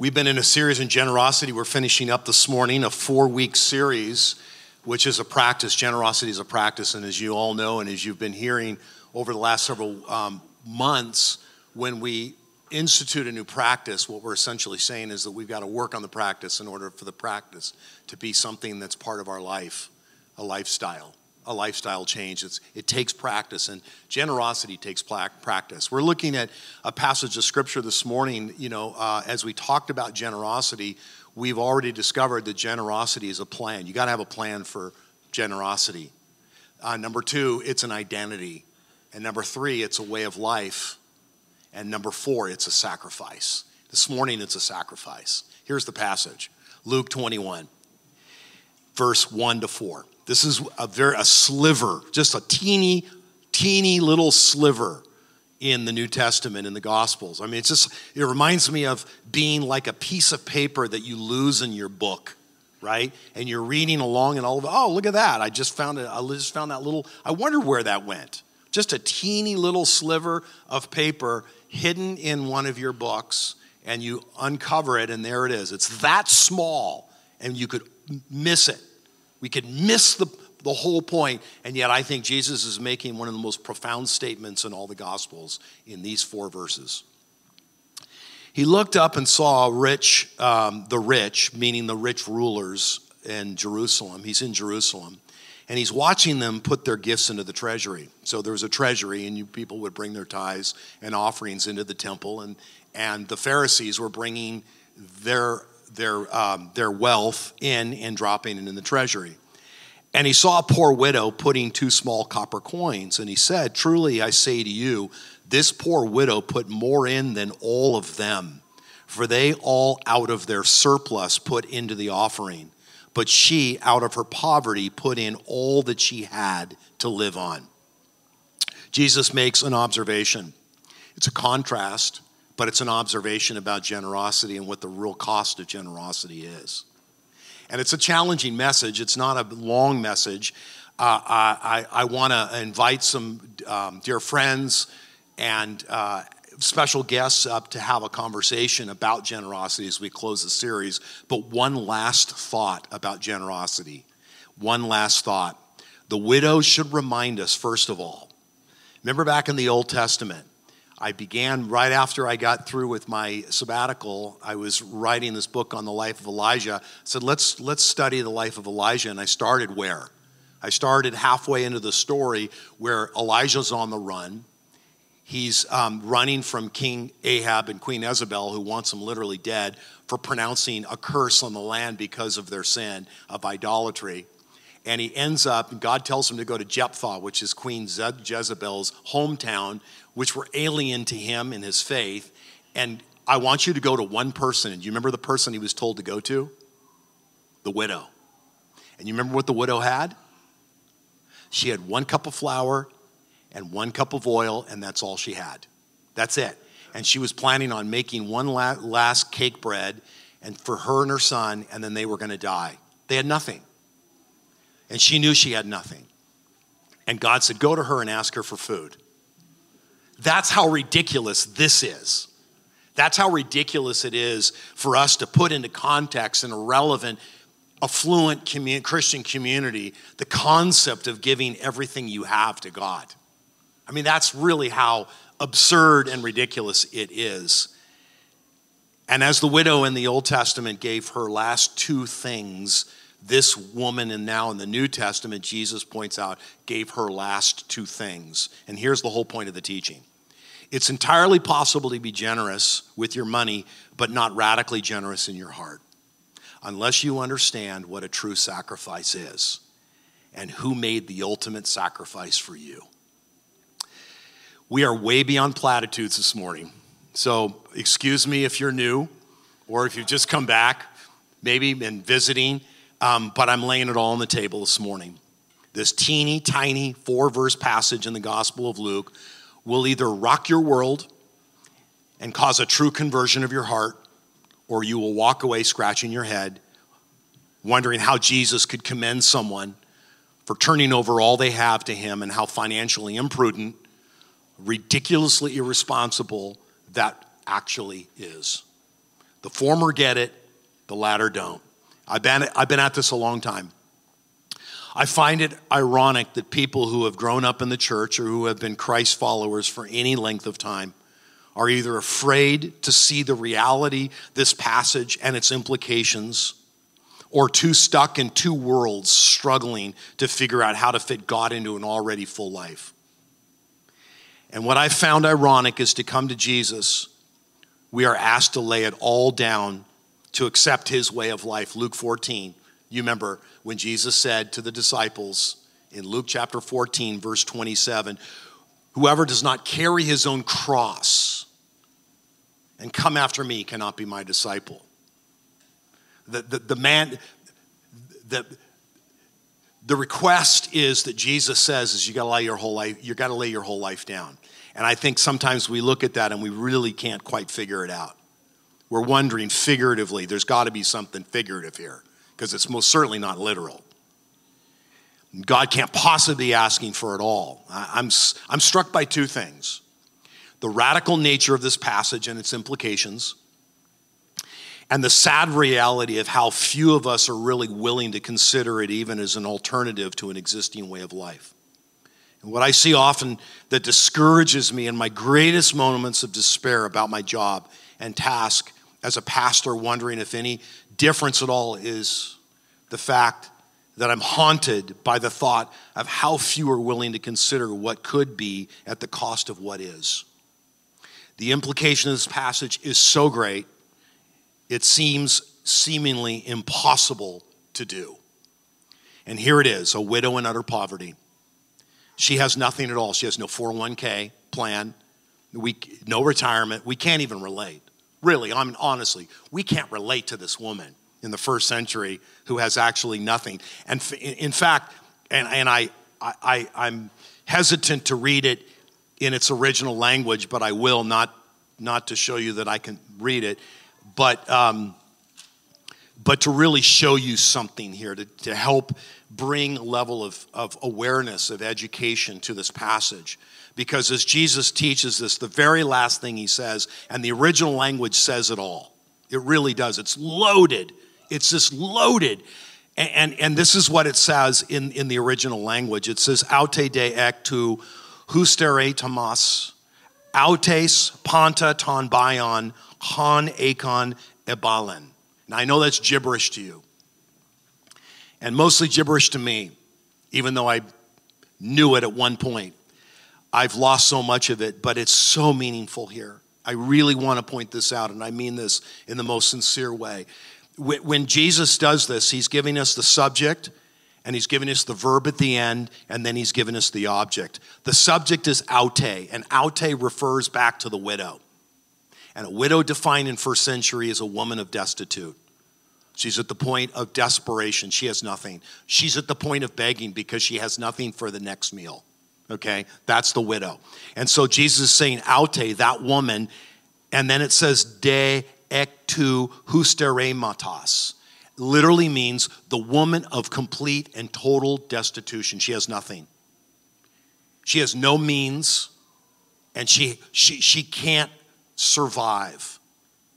We've been in a series in generosity. We're finishing up this morning a four week series, which is a practice. Generosity is a practice. And as you all know, and as you've been hearing over the last several um, months, when we institute a new practice, what we're essentially saying is that we've got to work on the practice in order for the practice to be something that's part of our life, a lifestyle a lifestyle change. It's, it takes practice, and generosity takes practice. We're looking at a passage of scripture this morning. You know, uh, as we talked about generosity, we've already discovered that generosity is a plan. You got to have a plan for generosity. Uh, number two, it's an identity. And number three, it's a way of life. And number four, it's a sacrifice. This morning, it's a sacrifice. Here's the passage Luke 21, verse 1 to 4. This is a very a sliver, just a teeny, teeny little sliver in the New Testament in the Gospels. I mean, it's just it reminds me of being like a piece of paper that you lose in your book, right? And you're reading along, and all of oh, look at that! I just found it. I just found that little. I wonder where that went. Just a teeny little sliver of paper hidden in one of your books, and you uncover it, and there it is. It's that small, and you could miss it. We could miss the, the whole point, and yet I think Jesus is making one of the most profound statements in all the Gospels in these four verses. He looked up and saw rich, um, the rich, meaning the rich rulers in Jerusalem. He's in Jerusalem. And he's watching them put their gifts into the treasury. So there was a treasury, and you, people would bring their tithes and offerings into the temple. And, and the Pharisees were bringing their their, um, their wealth in and dropping it in the treasury. And he saw a poor widow putting two small copper coins, and he said, Truly I say to you, this poor widow put more in than all of them, for they all out of their surplus put into the offering. But she, out of her poverty, put in all that she had to live on. Jesus makes an observation. It's a contrast but it's an observation about generosity and what the real cost of generosity is. And it's a challenging message, it's not a long message. Uh, I, I want to invite some um, dear friends and uh, special guests up to have a conversation about generosity as we close the series. But one last thought about generosity. One last thought. The widow should remind us, first of all, remember back in the Old Testament, I began right after I got through with my sabbatical. I was writing this book on the life of Elijah. I said, let's, let's study the life of Elijah. And I started where? I started halfway into the story where Elijah's on the run. He's um, running from King Ahab and Queen Jezebel, who wants him literally dead, for pronouncing a curse on the land because of their sin of idolatry. And he ends up, God tells him to go to Jephthah, which is Queen Jezebel's hometown, which were alien to him in his faith. And I want you to go to one person. And do you remember the person he was told to go to? The widow. And you remember what the widow had? She had one cup of flour and one cup of oil, and that's all she had. That's it. And she was planning on making one last cake bread and for her and her son, and then they were going to die. They had nothing. And she knew she had nothing. And God said, Go to her and ask her for food. That's how ridiculous this is. That's how ridiculous it is for us to put into context in a relevant, affluent commun- Christian community the concept of giving everything you have to God. I mean, that's really how absurd and ridiculous it is. And as the widow in the Old Testament gave her last two things, this woman, and now in the New Testament, Jesus points out, gave her last two things. And here's the whole point of the teaching it's entirely possible to be generous with your money, but not radically generous in your heart, unless you understand what a true sacrifice is and who made the ultimate sacrifice for you. We are way beyond platitudes this morning. So, excuse me if you're new or if you've just come back, maybe been visiting, um, but I'm laying it all on the table this morning. This teeny tiny four verse passage in the Gospel of Luke will either rock your world and cause a true conversion of your heart, or you will walk away scratching your head, wondering how Jesus could commend someone for turning over all they have to him and how financially imprudent, ridiculously irresponsible that actually is. The former get it, the latter don't. I've been, I've been at this a long time. I find it ironic that people who have grown up in the church or who have been Christ followers for any length of time are either afraid to see the reality, this passage, and its implications, or too stuck in two worlds, struggling to figure out how to fit God into an already full life. And what I found ironic is to come to Jesus, we are asked to lay it all down to accept his way of life. Luke 14, you remember when Jesus said to the disciples in Luke chapter 14, verse 27, Whoever does not carry his own cross and come after me cannot be my disciple. The, the, the man, the, the request is that Jesus says is you got to lay your whole life, you got to lay your whole life down. And I think sometimes we look at that and we really can't quite figure it out. We're wondering figuratively, there's got to be something figurative here because it's most certainly not literal. God can't possibly be asking for it all. I'm, I'm struck by two things the radical nature of this passage and its implications, and the sad reality of how few of us are really willing to consider it even as an alternative to an existing way of life. And what I see often that discourages me in my greatest moments of despair about my job and task as a pastor, wondering if any difference at all is the fact that I'm haunted by the thought of how few are willing to consider what could be at the cost of what is. The implication of this passage is so great, it seems seemingly impossible to do. And here it is a widow in utter poverty. She has nothing at all. She has no 401k plan, we, no retirement. We can't even relate. Really, I mean, honestly, we can't relate to this woman in the first century who has actually nothing. And in fact, and, and I, I, I'm hesitant to read it in its original language, but I will not not to show you that I can read it, but um, but to really show you something here to, to help bring a level of, of awareness of education to this passage because as jesus teaches this the very last thing he says and the original language says it all. It really does. It's loaded. It's just loaded. And, and, and this is what it says in, in the original language. It says aute de ek tu hustere tomas autes panta ton bion han akon ebalen. Now i know that's gibberish to you and mostly gibberish to me even though i knew it at one point i've lost so much of it but it's so meaningful here i really want to point this out and i mean this in the most sincere way when jesus does this he's giving us the subject and he's giving us the verb at the end, and then he's giving us the object. The subject is aute, and aute refers back to the widow. And a widow defined in first century is a woman of destitute. She's at the point of desperation. She has nothing. She's at the point of begging because she has nothing for the next meal. Okay? That's the widow. And so Jesus is saying, aute, that woman, and then it says, de ektu husterematas literally means the woman of complete and total destitution. She has nothing. She has no means, and she, she, she can't survive.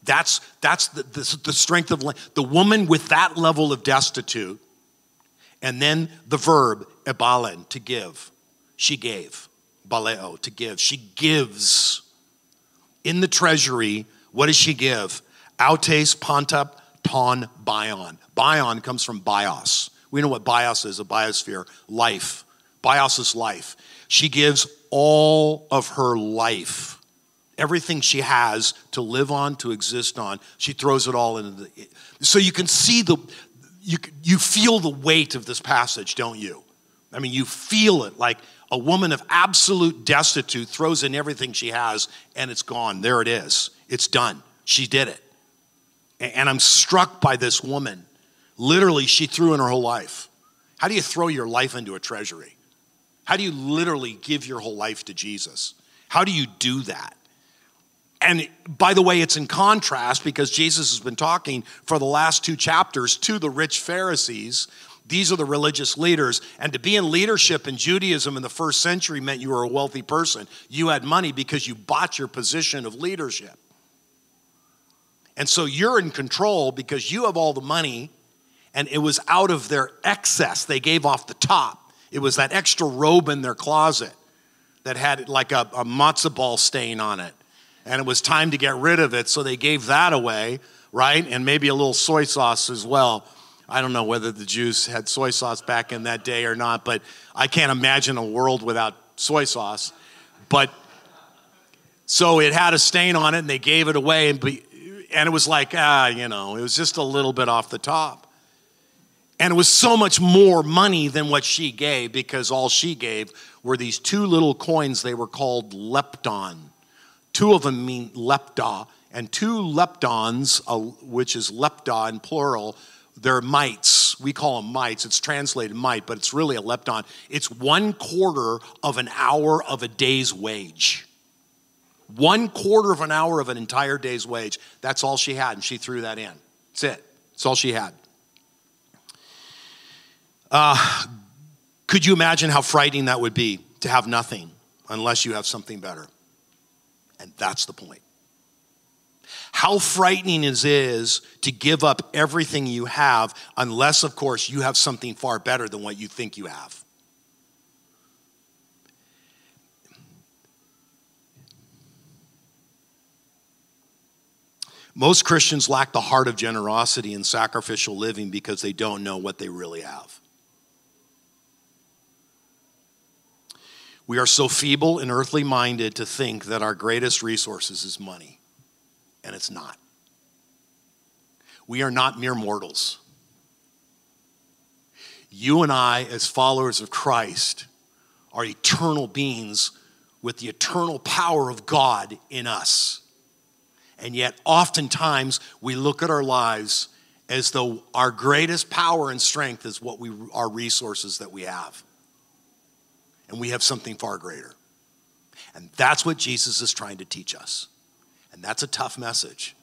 That's, that's the, the, the strength of the woman with that level of destitute. And then the verb, ebalen, to give. She gave. Baleo, to give. She gives. In the treasury, what does she give? Autes, pantap, ton bion. Bion comes from bios. We know what bios is a biosphere, life. Bios is life. She gives all of her life, everything she has to live on, to exist on. She throws it all into the. So you can see the, you, you feel the weight of this passage, don't you? I mean, you feel it like a woman of absolute destitute throws in everything she has and it's gone. There it is. It's done. She did it. And I'm struck by this woman. Literally, she threw in her whole life. How do you throw your life into a treasury? How do you literally give your whole life to Jesus? How do you do that? And by the way, it's in contrast because Jesus has been talking for the last two chapters to the rich Pharisees. These are the religious leaders. And to be in leadership in Judaism in the first century meant you were a wealthy person. You had money because you bought your position of leadership. And so you're in control because you have all the money, and it was out of their excess they gave off the top. It was that extra robe in their closet that had like a, a matzo ball stain on it. And it was time to get rid of it, so they gave that away, right? And maybe a little soy sauce as well. I don't know whether the Jews had soy sauce back in that day or not, but I can't imagine a world without soy sauce. But so it had a stain on it, and they gave it away, and, be, and it was like, ah, you know, it was just a little bit off the top. And it was so much more money than what she gave because all she gave were these two little coins. They were called lepton. Two of them mean lepta, and two leptons, uh, which is lepta in plural, they're mites. We call them mites. It's translated mite, but it's really a lepton. It's one quarter of an hour of a day's wage. One quarter of an hour of an entire day's wage. That's all she had, and she threw that in. That's it. That's all she had. Uh, could you imagine how frightening that would be to have nothing unless you have something better? And that's the point. How frightening it is to give up everything you have, unless, of course, you have something far better than what you think you have. Most Christians lack the heart of generosity and sacrificial living because they don't know what they really have. We are so feeble and earthly minded to think that our greatest resources is money, and it's not. We are not mere mortals. You and I, as followers of Christ, are eternal beings with the eternal power of God in us. And yet, oftentimes, we look at our lives as though our greatest power and strength is what we, our resources that we have and we have something far greater. And that's what Jesus is trying to teach us. And that's a tough message.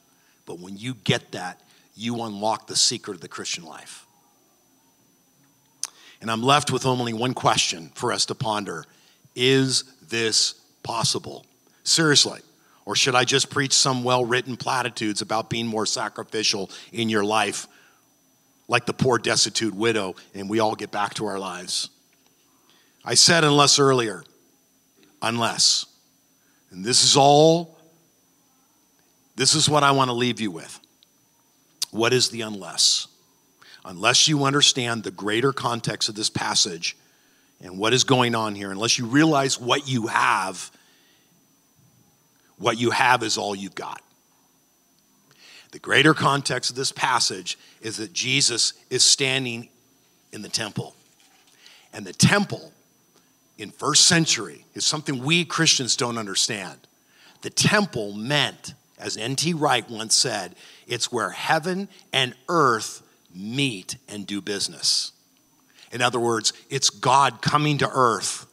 But when you get that, you unlock the secret of the Christian life. And I'm left with only one question for us to ponder Is this possible? Seriously. Or should I just preach some well written platitudes about being more sacrificial in your life, like the poor, destitute widow, and we all get back to our lives? I said unless earlier, unless. And this is all, this is what I want to leave you with. What is the unless? Unless you understand the greater context of this passage and what is going on here, unless you realize what you have, what you have is all you've got. The greater context of this passage is that Jesus is standing in the temple. And the temple in first century is something we Christians don't understand. The temple meant, as N.T. Wright once said, it's where heaven and earth meet and do business. In other words, it's God coming to earth.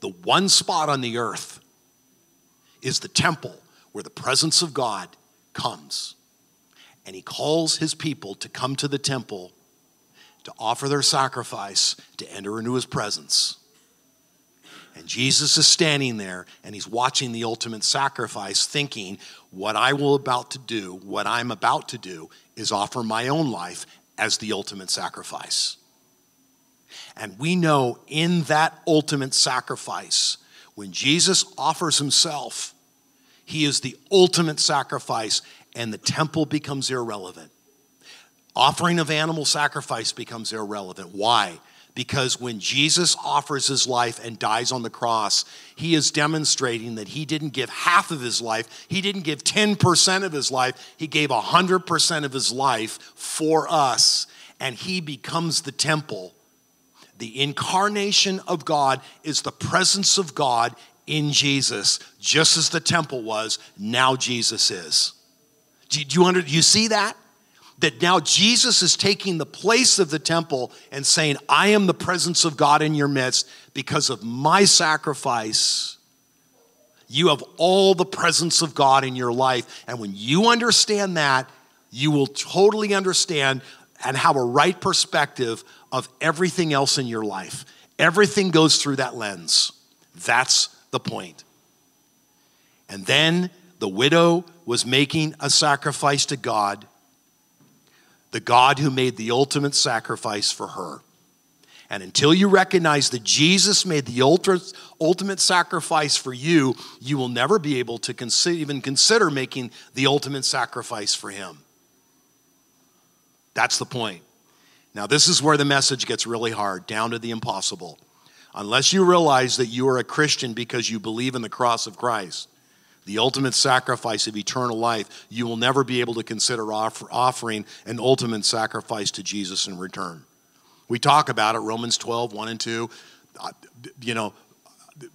The one spot on the earth is the temple where the presence of God comes. And he calls his people to come to the temple to offer their sacrifice to enter into his presence. And Jesus is standing there and he's watching the ultimate sacrifice, thinking, What I will about to do, what I'm about to do, is offer my own life as the ultimate sacrifice. And we know in that ultimate sacrifice, when Jesus offers himself, he is the ultimate sacrifice, and the temple becomes irrelevant. Offering of animal sacrifice becomes irrelevant. Why? Because when Jesus offers his life and dies on the cross, he is demonstrating that he didn't give half of his life, he didn't give 10% of his life, he gave 100% of his life for us, and he becomes the temple. The incarnation of God is the presence of God in Jesus, just as the temple was, now Jesus is. Do you, under, do you see that? That now Jesus is taking the place of the temple and saying, I am the presence of God in your midst because of my sacrifice. You have all the presence of God in your life. And when you understand that, you will totally understand and have a right perspective of everything else in your life. Everything goes through that lens. That's the point. And then the widow was making a sacrifice to God, the God who made the ultimate sacrifice for her. And until you recognize that Jesus made the ultimate sacrifice for you, you will never be able to even consider making the ultimate sacrifice for him. That's the point. Now, this is where the message gets really hard, down to the impossible. Unless you realize that you are a Christian because you believe in the cross of Christ, the ultimate sacrifice of eternal life, you will never be able to consider offer, offering an ultimate sacrifice to Jesus in return. We talk about it, Romans 12, 1 and 2. Uh, you know,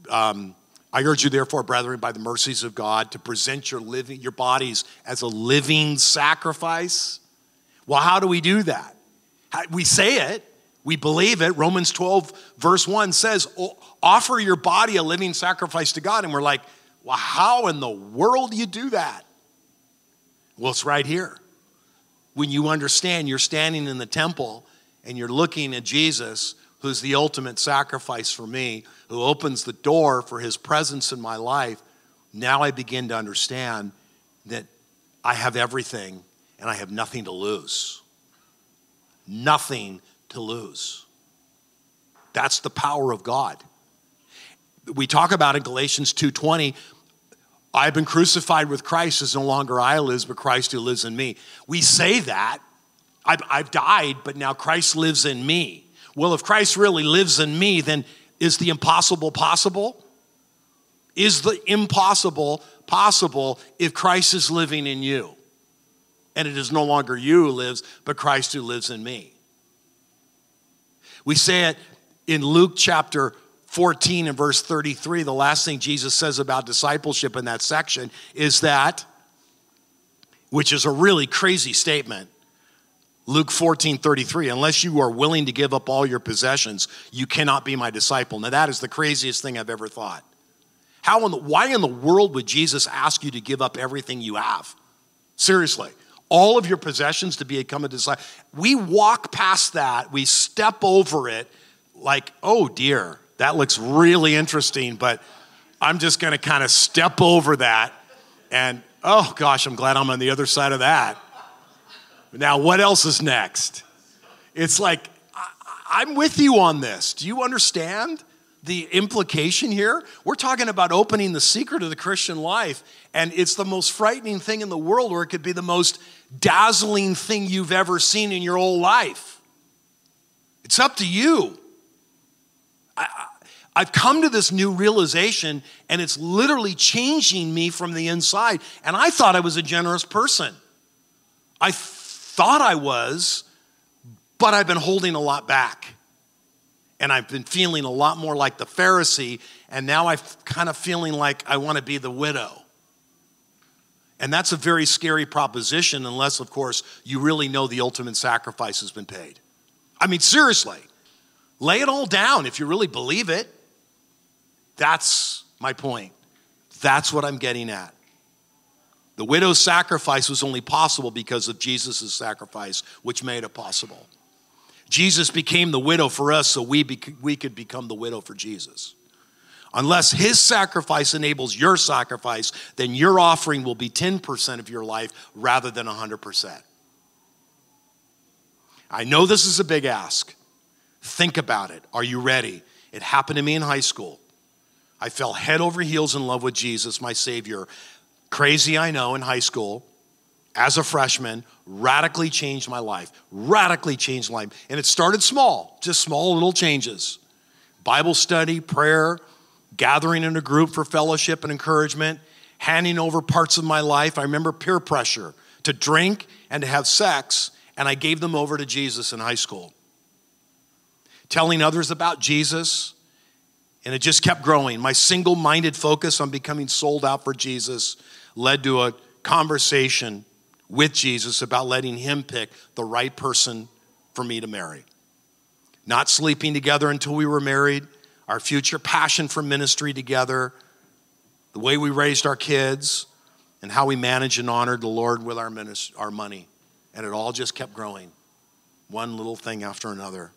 um, I urge you, therefore, brethren, by the mercies of God, to present your living, your bodies as a living sacrifice. Well, how do we do that? We say it, we believe it. Romans 12, verse 1 says, offer your body a living sacrifice to God. And we're like, well, how in the world do you do that? Well, it's right here. When you understand you're standing in the temple and you're looking at Jesus, who's the ultimate sacrifice for me, who opens the door for his presence in my life, now I begin to understand that I have everything and I have nothing to lose. Nothing to lose. That's the power of God. We talk about in Galatians 2:20, I've been crucified with Christ, it's no longer I lives, but Christ who lives in me. We say that. I've, I've died, but now Christ lives in me. Well, if Christ really lives in me, then is the impossible possible? Is the impossible possible if Christ is living in you? And it is no longer you who lives, but Christ who lives in me. We say it in Luke chapter 14 and verse 33. The last thing Jesus says about discipleship in that section is that, which is a really crazy statement. Luke 14, 33, unless you are willing to give up all your possessions, you cannot be my disciple. Now, that is the craziest thing I've ever thought. How in the, why in the world would Jesus ask you to give up everything you have? Seriously all of your possessions to become a disciple. We walk past that, we step over it like, oh dear, that looks really interesting, but I'm just going to kind of step over that. And oh gosh, I'm glad I'm on the other side of that. Now, what else is next? It's like, I'm with you on this. Do you understand? the implication here? We're talking about opening the secret of the Christian life, and it's the most frightening thing in the world, or it could be the most dazzling thing you've ever seen in your whole life. It's up to you. I, I've come to this new realization, and it's literally changing me from the inside. And I thought I was a generous person. I thought I was, but I've been holding a lot back. And I've been feeling a lot more like the Pharisee, and now I'm kind of feeling like I want to be the widow. And that's a very scary proposition, unless, of course, you really know the ultimate sacrifice has been paid. I mean, seriously, lay it all down if you really believe it. That's my point. That's what I'm getting at. The widow's sacrifice was only possible because of Jesus' sacrifice, which made it possible. Jesus became the widow for us so we, we could become the widow for Jesus. Unless his sacrifice enables your sacrifice, then your offering will be 10% of your life rather than 100%. I know this is a big ask. Think about it. Are you ready? It happened to me in high school. I fell head over heels in love with Jesus, my Savior. Crazy, I know, in high school as a freshman radically changed my life, radically changed life. And it started small, just small little changes. Bible study, prayer, gathering in a group for fellowship and encouragement, handing over parts of my life. I remember peer pressure to drink and to have sex, and I gave them over to Jesus in high school. Telling others about Jesus, and it just kept growing. My single minded focus on becoming sold out for Jesus led to a conversation with Jesus about letting him pick the right person for me to marry. Not sleeping together until we were married, our future passion for ministry together, the way we raised our kids, and how we managed and honored the Lord with our, ministry, our money. And it all just kept growing, one little thing after another.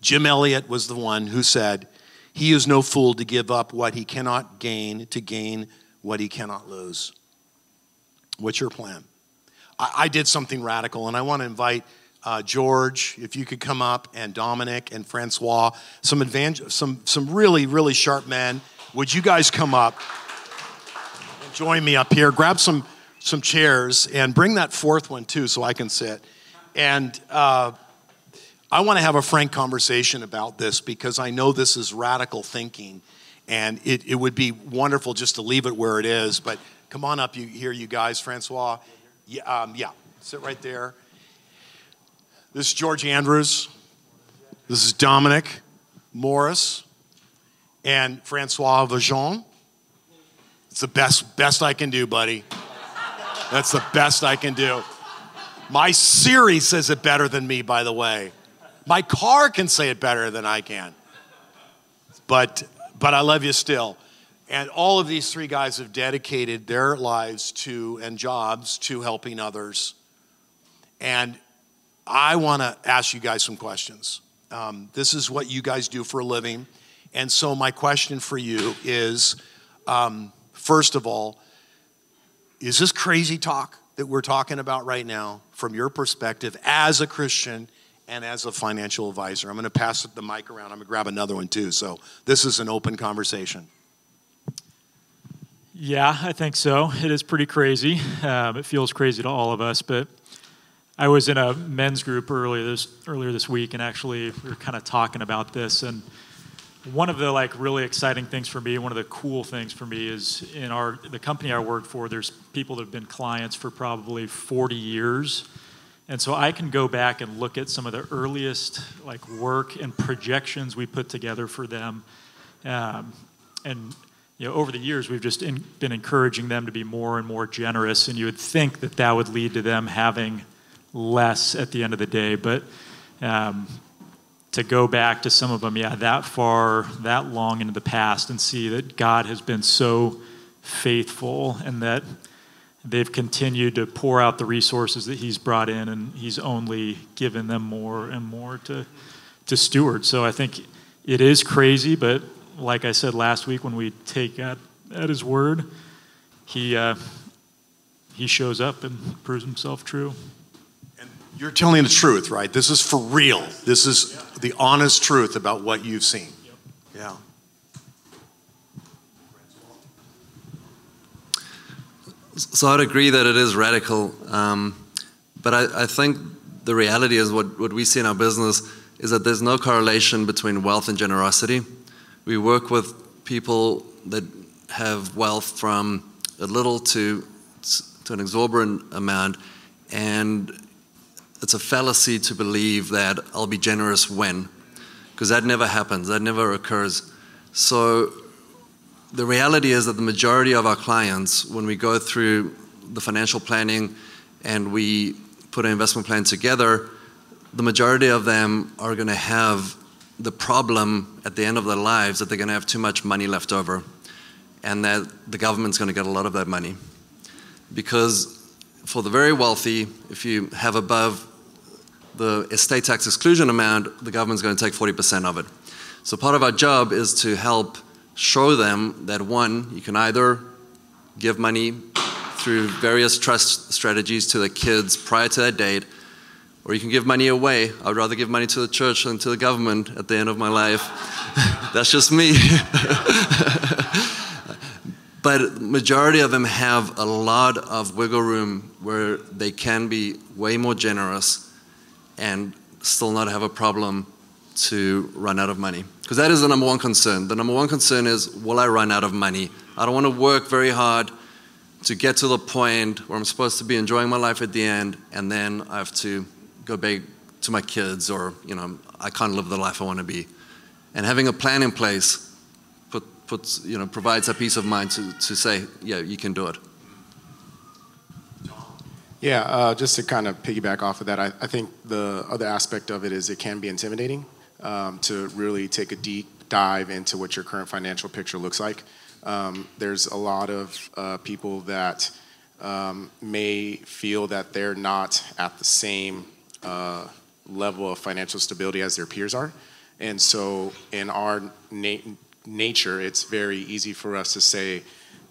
Jim Elliot was the one who said, He is no fool to give up what he cannot gain to gain what he cannot lose. What's your plan? I, I did something radical, and I want to invite uh, George, if you could come up, and Dominic and Francois, some, advan- some, some really, really sharp men. Would you guys come up and join me up here? Grab some, some chairs and bring that fourth one too so I can sit. And uh, I want to have a frank conversation about this because I know this is radical thinking. And it, it would be wonderful just to leave it where it is. But come on up you, here, you guys. Francois, yeah, um, yeah, sit right there. This is George Andrews. This is Dominic Morris and Francois Vajon. It's the best, best I can do, buddy. That's the best I can do. My Siri says it better than me, by the way. My car can say it better than I can. But, but I love you still. And all of these three guys have dedicated their lives to and jobs to helping others. And I want to ask you guys some questions. Um, this is what you guys do for a living. And so, my question for you is um, first of all, is this crazy talk that we're talking about right now, from your perspective as a Christian and as a financial advisor? I'm going to pass the mic around. I'm going to grab another one too. So, this is an open conversation. Yeah, I think so. It is pretty crazy. Um, it feels crazy to all of us, but I was in a men's group earlier this earlier this week, and actually we were kind of talking about this. And one of the like really exciting things for me, one of the cool things for me, is in our the company I work for. There's people that have been clients for probably 40 years, and so I can go back and look at some of the earliest like work and projections we put together for them, um, and you know, over the years, we've just in, been encouraging them to be more and more generous, and you would think that that would lead to them having less at the end of the day. But um, to go back to some of them, yeah, that far, that long into the past, and see that God has been so faithful and that they've continued to pour out the resources that He's brought in, and He's only given them more and more to, to steward. So I think it is crazy, but like I said last week, when we take at, at His word, He, uh, he shows up and proves Himself true. And you're telling the truth, right? This is for real. This is the honest truth about what you've seen. Yeah. So I'd agree that it is radical, um, but I, I, think the reality is what, what we see in our business is that there's no correlation between wealth and generosity. We work with people that have wealth from a little to to an exorbitant amount, and it's a fallacy to believe that I'll be generous when, because that never happens, that never occurs. So the reality is that the majority of our clients, when we go through the financial planning and we put an investment plan together, the majority of them are going to have the problem at the end of their lives that they're going to have too much money left over and that the government's going to get a lot of that money. Because for the very wealthy, if you have above the estate tax exclusion amount, the government's going to take 40% of it. So part of our job is to help show them that one, you can either give money through various trust strategies to the kids prior to that date, or you can give money away. I'd rather give money to the church than to the government at the end of my life. That's just me. but majority of them have a lot of wiggle room where they can be way more generous and still not have a problem to run out of money. Because that is the number one concern. The number one concern is will i run out of money? I don't want to work very hard to get to the point where i'm supposed to be enjoying my life at the end and then i have to go back to my kids or you know i can't live the life i want to be. And having a plan in place puts, you know, provides a peace of mind to, to say, yeah, you can do it. Yeah, uh, just to kind of piggyback off of that, I, I, think the other aspect of it is it can be intimidating um, to really take a deep dive into what your current financial picture looks like. Um, there's a lot of uh, people that um, may feel that they're not at the same uh, level of financial stability as their peers are. And so, in our na- nature, it's very easy for us to say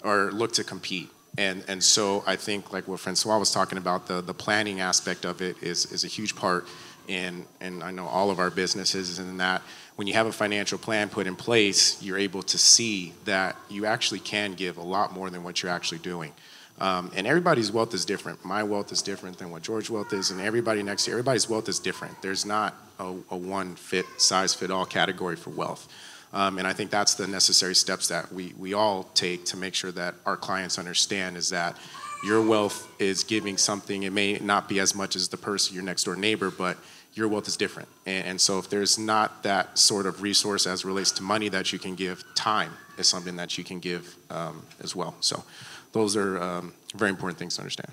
or look to compete. and and so I think like what Francois was talking about, the the planning aspect of it is is a huge part in and I know all of our businesses in that when you have a financial plan put in place, you're able to see that you actually can give a lot more than what you're actually doing. Um, and everybody's wealth is different. My wealth is different than what George's wealth is, and everybody next to everybody's wealth is different. There's not a, a one fit size fit all category for wealth. Um, and I think that's the necessary steps that we, we all take to make sure that our clients understand is that your wealth is giving something. It may not be as much as the person, your next door neighbor, but your wealth is different. And, and so if there's not that sort of resource as relates to money that you can give, time is something that you can give um, as well. So those are um, very important things to understand.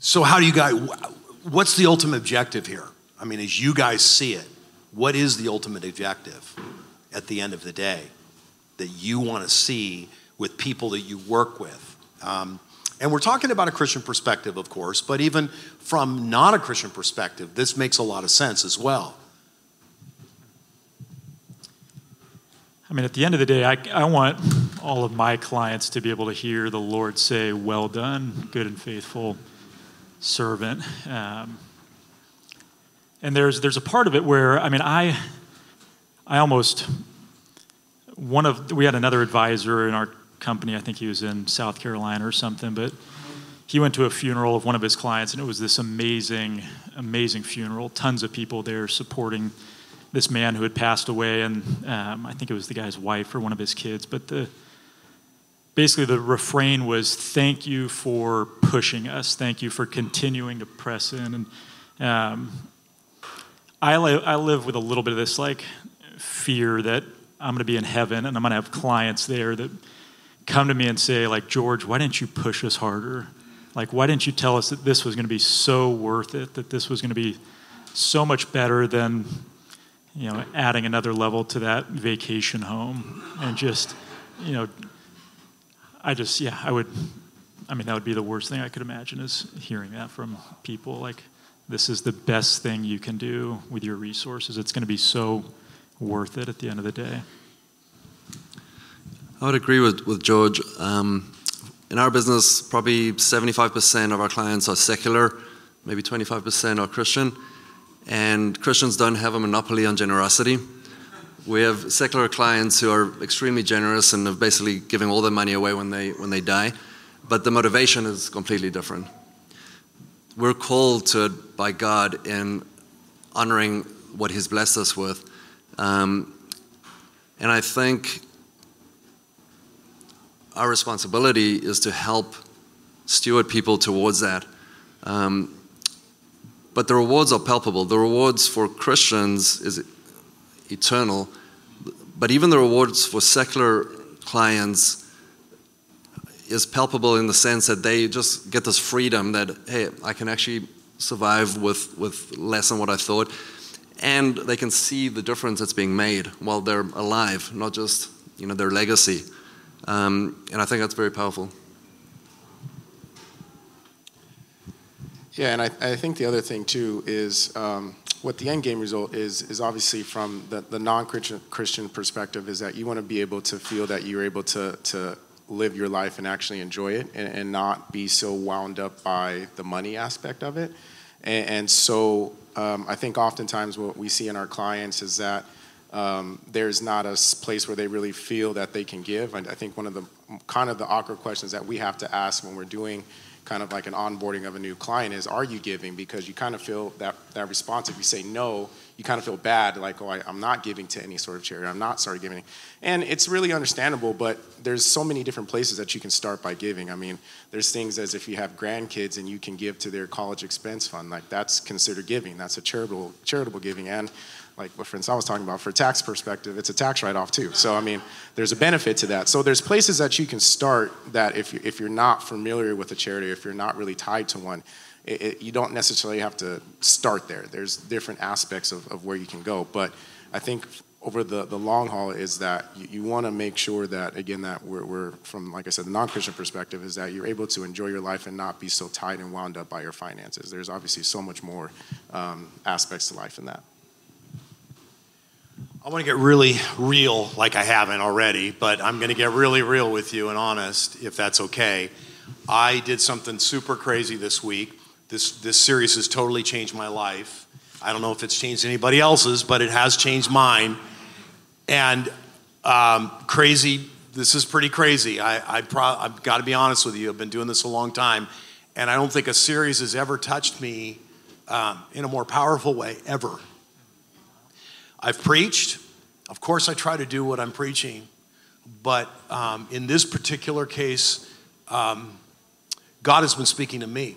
So, how do you guys, what's the ultimate objective here? I mean, as you guys see it, what is the ultimate objective at the end of the day that you want to see with people that you work with? Um, and we're talking about a Christian perspective, of course, but even from not a Christian perspective, this makes a lot of sense as well. I mean, at the end of the day, I, I want all of my clients to be able to hear the Lord say, Well done, good and faithful servant. Um, and there's, there's a part of it where, I mean, I, I almost, one of, we had another advisor in our company, I think he was in South Carolina or something, but he went to a funeral of one of his clients, and it was this amazing, amazing funeral. Tons of people there supporting this man who had passed away, and um, I think it was the guy's wife or one of his kids. But the basically the refrain was, "Thank you for pushing us. Thank you for continuing to press in." And um, I, li- I live with a little bit of this like fear that I'm going to be in heaven and I'm going to have clients there that come to me and say, like, George, why didn't you push us harder? Like, why didn't you tell us that this was going to be so worth it? That this was going to be so much better than you know, adding another level to that vacation home and just, you know, I just, yeah, I would, I mean, that would be the worst thing I could imagine is hearing that from people. Like, this is the best thing you can do with your resources. It's going to be so worth it at the end of the day. I would agree with, with George. Um, in our business, probably 75% of our clients are secular, maybe 25% are Christian and Christians don't have a monopoly on generosity. We have secular clients who are extremely generous and are basically giving all their money away when they, when they die, but the motivation is completely different. We're called to it by God in honoring what He's blessed us with. Um, and I think our responsibility is to help steward people towards that. Um, but the rewards are palpable. The rewards for Christians is eternal, but even the rewards for secular clients is palpable in the sense that they just get this freedom that hey, I can actually survive with with less than what I thought, and they can see the difference that's being made while they're alive, not just you know their legacy, um, and I think that's very powerful. Yeah, and I, I think the other thing too is um, what the end game result is is obviously from the, the non-Christian Christian perspective is that you want to be able to feel that you're able to to live your life and actually enjoy it and, and not be so wound up by the money aspect of it. And, and so um, I think oftentimes what we see in our clients is that um, there's not a place where they really feel that they can give. And I think one of the kind of the awkward questions that we have to ask when we're doing kind of like an onboarding of a new client is are you giving? Because you kind of feel that that response if you say no you kind of feel bad like oh I, am not giving to any sort of charity. I'm not started giving. And it's really understandable but there's so many different places that you can start by giving. I mean there's things as if you have grandkids and you can give to their college expense fund. Like that's considered giving. That's a charitable charitable giving. And like what Francois was talking about, for tax perspective, it's a tax write-off too. So I mean, there's a benefit to that. So there's places that you can start that if you, if you're not familiar with a charity, if you're not really tied to one, it, it, you don't necessarily have to start there. There's different aspects of, of where you can go. But I think over the, the long haul is that you, you want to make sure that again that we're, we're from like I said the non-Christian perspective is that you're able to enjoy your life and not be so tied and wound up by your finances. There's obviously so much more um, aspects to life in that. I want to get really real, like I haven't already, but I'm going to get really real with you and honest, if that's okay. I did something super crazy this week. This, this series has totally changed my life. I don't know if it's changed anybody else's, but it has changed mine. And um, crazy, this is pretty crazy. I, I pro- I've got to be honest with you. I've been doing this a long time, and I don't think a series has ever touched me um, in a more powerful way, ever. I've preached. Of course, I try to do what I'm preaching. But um, in this particular case, um, God has been speaking to me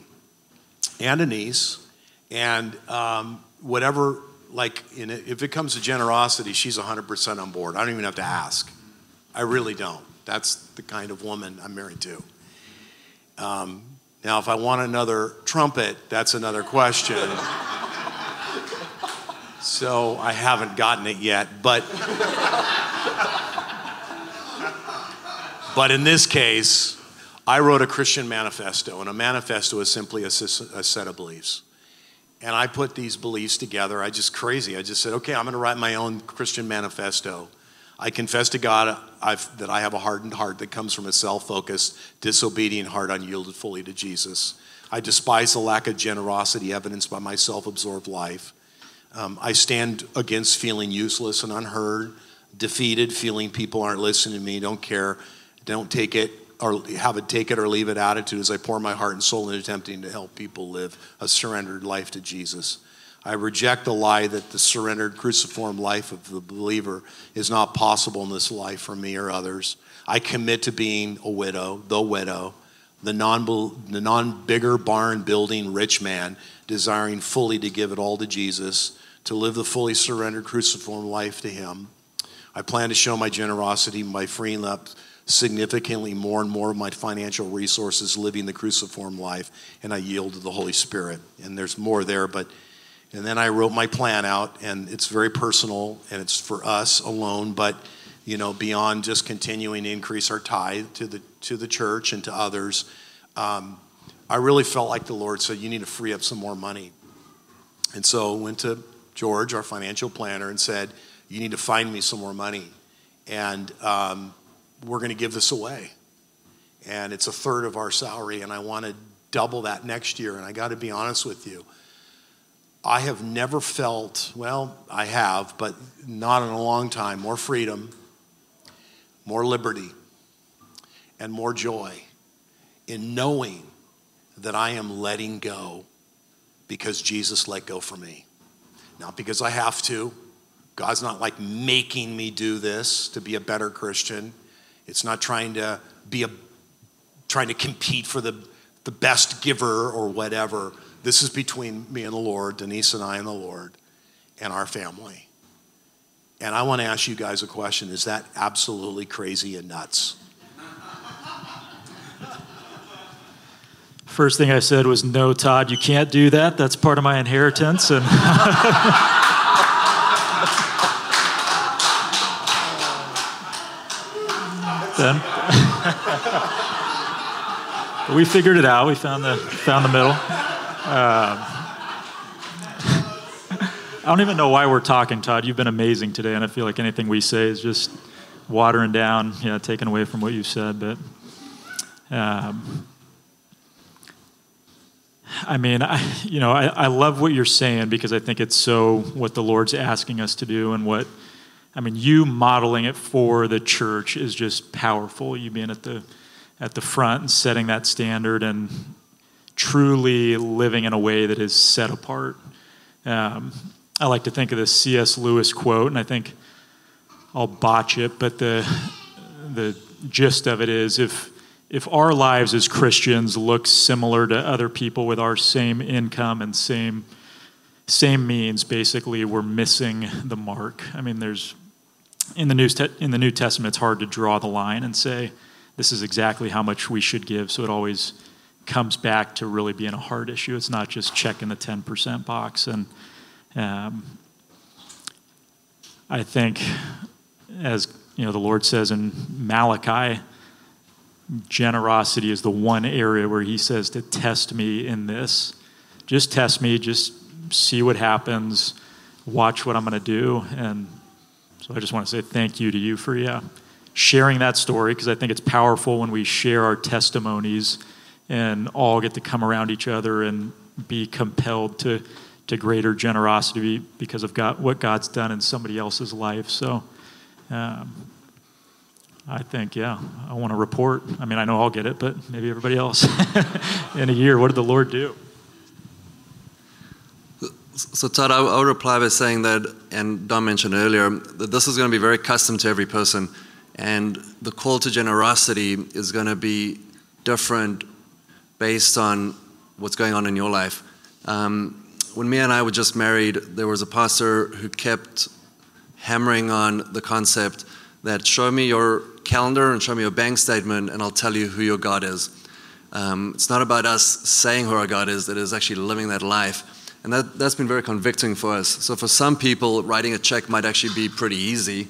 and Denise, and um, whatever, like, it, if it comes to generosity, she's 100% on board. I don't even have to ask. I really don't. That's the kind of woman I'm married to. Um, now, if I want another trumpet, that's another question. so I haven't gotten it yet, but but in this case, I wrote a Christian manifesto, and a manifesto is simply a, a set of beliefs. And I put these beliefs together. I just crazy. I just said, okay, I'm going to write my own Christian manifesto. I confess to God I've, that I have a hardened heart that comes from a self focused, disobedient heart unyielded fully to Jesus. I despise the lack of generosity evidenced by my self absorbed life. Um, I stand against feeling useless and unheard, defeated, feeling people aren't listening to me, don't care, don't take it or have a take it or leave it attitude as I pour my heart and soul into attempting to help people live a surrendered life to Jesus. I reject the lie that the surrendered, cruciform life of the believer is not possible in this life for me or others. I commit to being a widow, the widow, the non, the non bigger barn building rich man, desiring fully to give it all to Jesus, to live the fully surrendered, cruciform life to Him. I plan to show my generosity by freeing up significantly more and more of my financial resources living the cruciform life, and I yield to the Holy Spirit. And there's more there, but and then I wrote my plan out, and it's very personal and it's for us alone, but you know, beyond just continuing to increase our tithe to the to the church and to others, um, I really felt like the Lord said, "You need to free up some more money." And so went to George, our financial planner, and said, "You need to find me some more money." And um, we're going to give this away. And it's a third of our salary, and I want to double that next year. And I got to be honest with you. I have never felt, well, I have, but not in a long time, more freedom, more liberty, and more joy in knowing that I am letting go because Jesus let go for me. Not because I have to. God's not like making me do this to be a better Christian. It's not trying to be a trying to compete for the, the best giver or whatever. This is between me and the Lord, Denise and I and the Lord, and our family. And I want to ask you guys a question. Is that absolutely crazy and nuts? First thing I said was, No, Todd, you can't do that. That's part of my inheritance. And then. we figured it out. We found the, found the middle. Um, I don't even know why we're talking, Todd. You've been amazing today, and I feel like anything we say is just watering down, know, taken away from what you said. But um, I mean, I, you know, I, I love what you're saying because I think it's so what the Lord's asking us to do and what I mean, you modeling it for the church is just powerful. You being at the at the front and setting that standard and truly living in a way that is set apart. Um, I like to think of the C.S. Lewis quote, and I think I'll botch it, but the the gist of it is if if our lives as Christians look similar to other people with our same income and same same means, basically we're missing the mark. I mean, there's in the New, in the New Testament, it's hard to draw the line and say, this is exactly how much we should give. So it always comes back to really being a hard issue. It's not just checking the 10% box. And um, I think, as you know, the Lord says in Malachi, generosity is the one area where He says to test me in this. Just test me, just see what happens, watch what I'm going to do, and so I just want to say thank you to you for yeah sharing that story because I think it's powerful when we share our testimonies and all get to come around each other and be compelled to to greater generosity because of God, what God's done in somebody else's life. So. Um, I think, yeah, I want to report. I mean, I know I'll get it, but maybe everybody else. in a year, what did the Lord do? So, Todd, I would reply by saying that, and Don mentioned earlier, that this is going to be very custom to every person. And the call to generosity is going to be different based on what's going on in your life. Um, when me and I were just married, there was a pastor who kept hammering on the concept that show me your calendar and show me your bank statement, and I'll tell you who your God is. Um, it's not about us saying who our God is, it is actually living that life. And that, that's been very convicting for us. So, for some people, writing a check might actually be pretty easy,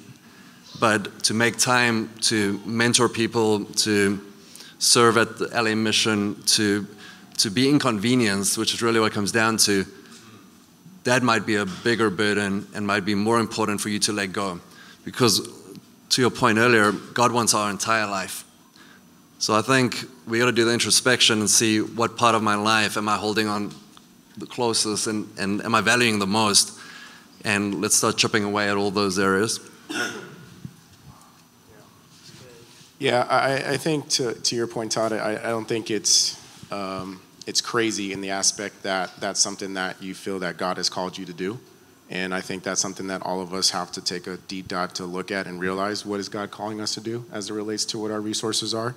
but to make time to mentor people, to serve at the LA mission, to, to be inconvenienced, which is really what it comes down to, that might be a bigger burden and might be more important for you to let go. Because to your point earlier, God wants our entire life. So I think we got to do the introspection and see what part of my life am I holding on the closest and, and am I valuing the most? And let's start chipping away at all those areas. Yeah, I, I think to, to your point, Todd, I, I don't think it's um, it's crazy in the aspect that that's something that you feel that God has called you to do. And I think that's something that all of us have to take a deep dive to look at and realize what is God calling us to do as it relates to what our resources are.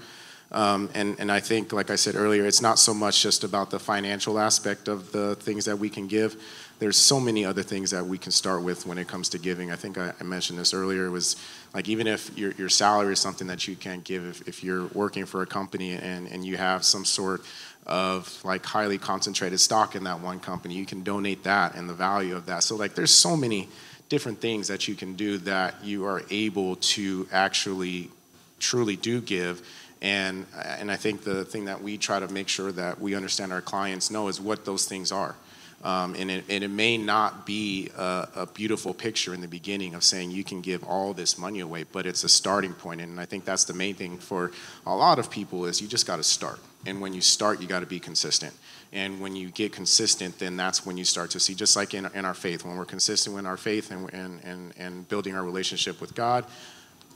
Um, and, and I think, like I said earlier, it's not so much just about the financial aspect of the things that we can give. There's so many other things that we can start with when it comes to giving. I think I, I mentioned this earlier. It was like even if your, your salary is something that you can't give, if, if you're working for a company and, and you have some sort of like highly concentrated stock in that one company. You can donate that and the value of that. So like there's so many different things that you can do that you are able to actually truly do give. And and I think the thing that we try to make sure that we understand our clients know is what those things are. Um, and, it, and, it, may not be a, a, beautiful picture in the beginning of saying you can give all this money away, but it's a starting point. And I think that's the main thing for a lot of people is you just got to start. And when you start, you got to be consistent. And when you get consistent, then that's when you start to see, just like in, in our faith, when we're consistent in our faith and, and, and, and building our relationship with God,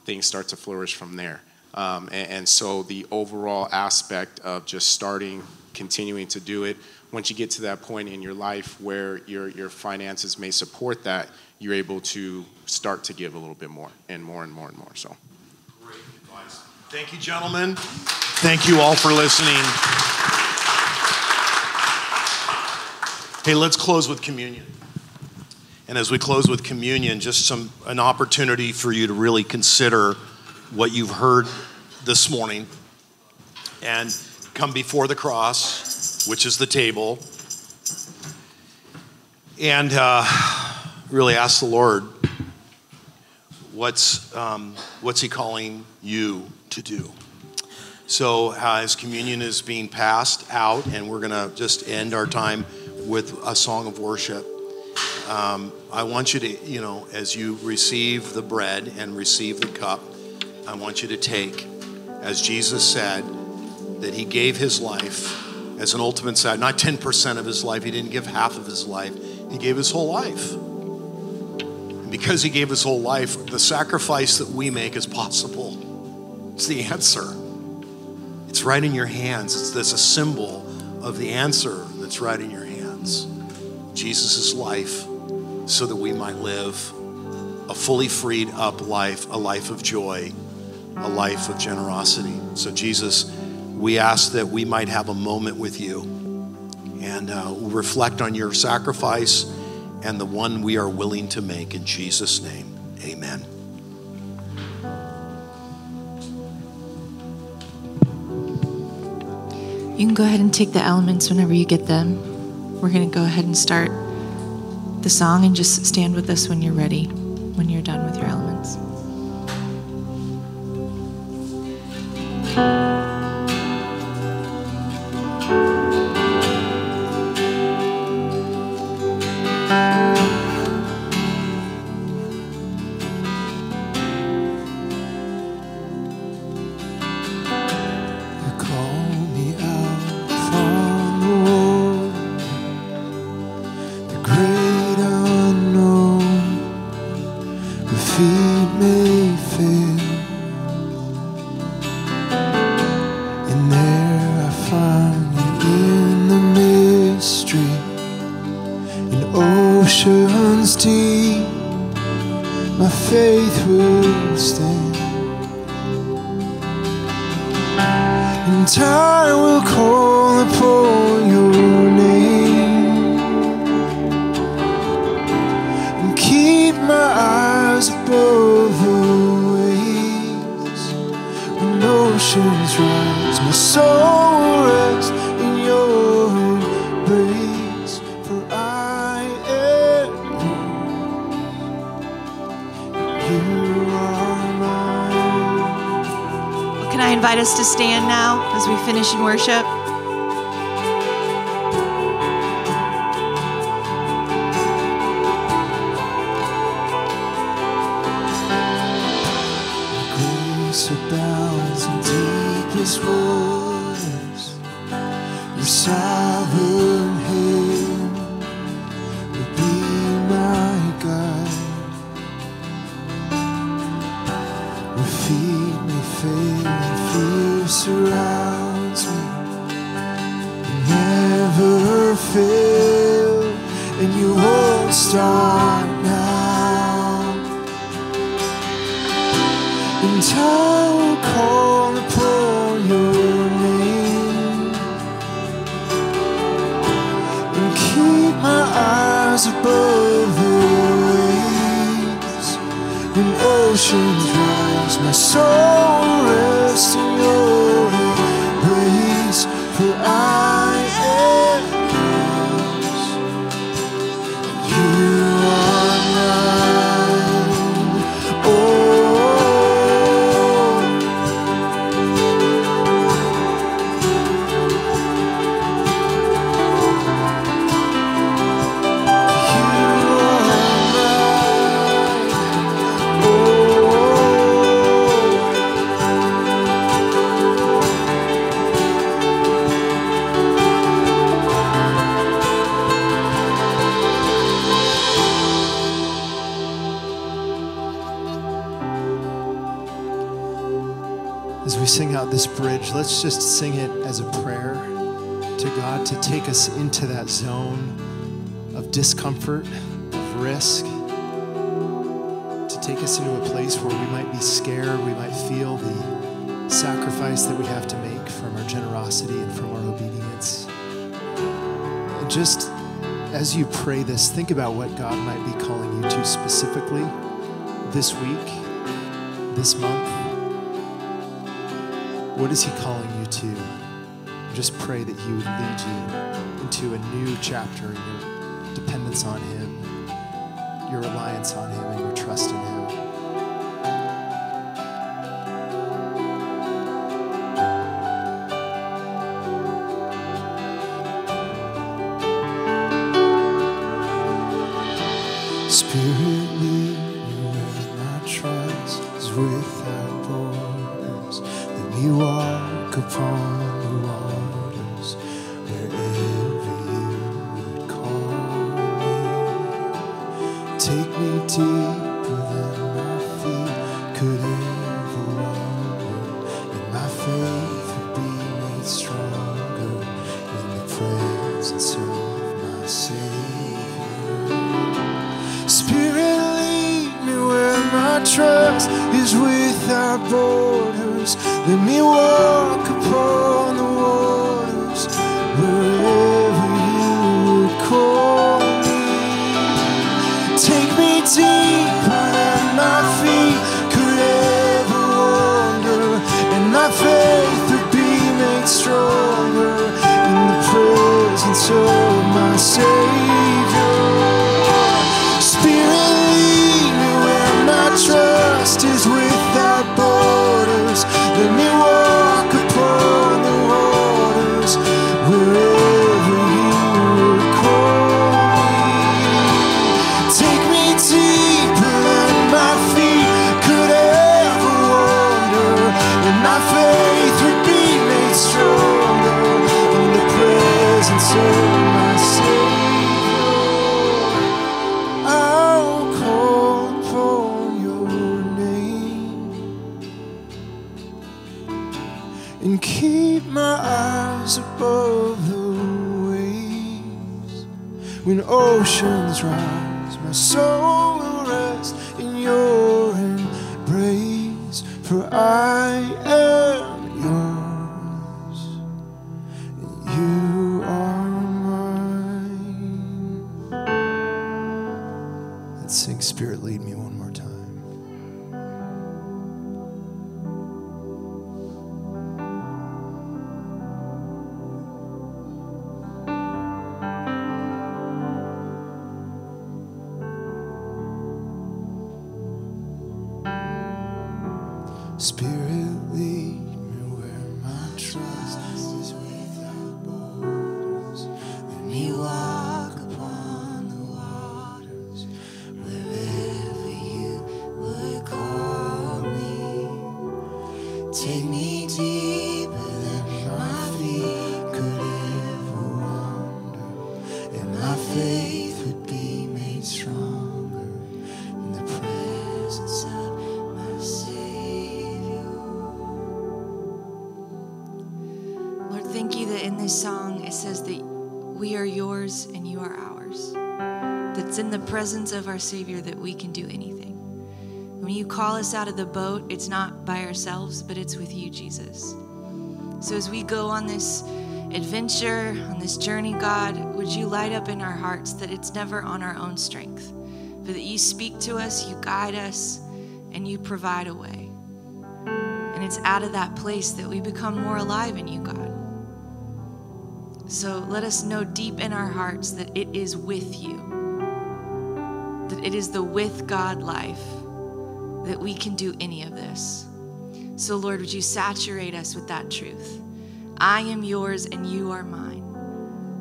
things start to flourish from there. Um, and, and so the overall aspect of just starting, continuing to do it, once you get to that point in your life where your, your finances may support that, you're able to start to give a little bit more and more and more and more. So, great advice. Thank you, gentlemen. Thank you all for listening. Hey, let's close with communion. And as we close with communion, just some an opportunity for you to really consider what you've heard this morning and come before the cross which is the table, and uh, really ask the Lord, what's, um, what's He calling you to do? So, uh, as communion is being passed out, and we're going to just end our time with a song of worship. Um, I want you to, you know, as you receive the bread and receive the cup, I want you to take, as Jesus said, that He gave His life as an ultimate sacrifice. Not 10% of his life, he didn't give half of his life, he gave his whole life. And because he gave his whole life, the sacrifice that we make is possible. It's the answer. It's right in your hands. It's this a symbol of the answer that's right in your hands. Jesus' life so that we might live a fully freed up life, a life of joy, a life of generosity. So Jesus we ask that we might have a moment with you and uh, reflect on your sacrifice and the one we are willing to make. In Jesus' name, amen. You can go ahead and take the elements whenever you get them. We're going to go ahead and start the song and just stand with us when you're ready, when you're done with your elements. Oceans rise, my soul will rest in your embrace. For I am. You are mine. Can I invite us to stand now as we finish in worship? Let's just sing it as a prayer to God to take us into that zone of discomfort, of risk, to take us into a place where we might be scared, we might feel the sacrifice that we have to make from our generosity and from our obedience. And just as you pray this, think about what God might be calling you to specifically this week, this month. What is He calling you to? Just pray that He would lead you into a new chapter in your dependence on Him, your reliance on Him, and your trust in Him. Spirit, lead me where my trust is without. Me walk upon when oceans rise. My soul will rest in your embrace, for I presence of our Savior that we can do anything. When you call us out of the boat, it's not by ourselves, but it's with you, Jesus. So as we go on this adventure, on this journey, God, would you light up in our hearts that it's never on our own strength, but that you speak to us, you guide us, and you provide a way. And it's out of that place that we become more alive in you, God. So let us know deep in our hearts that it is with you, it is the with God life that we can do any of this. So, Lord, would you saturate us with that truth? I am yours and you are mine.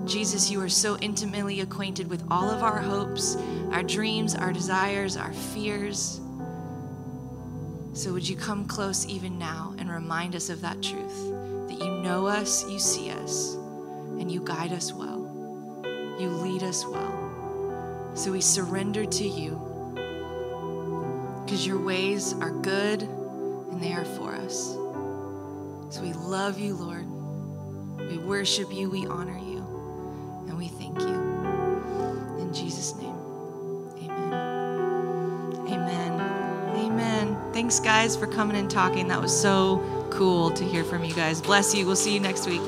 Jesus, you are so intimately acquainted with all of our hopes, our dreams, our desires, our fears. So, would you come close even now and remind us of that truth that you know us, you see us, and you guide us well. You lead us well. So, we surrender to you because your ways are good and they are for us. So, we love you, Lord. We worship you, we honor you, and we thank you. In Jesus' name, amen. Amen. Amen. Thanks, guys, for coming and talking. That was so cool to hear from you guys. Bless you. We'll see you next week.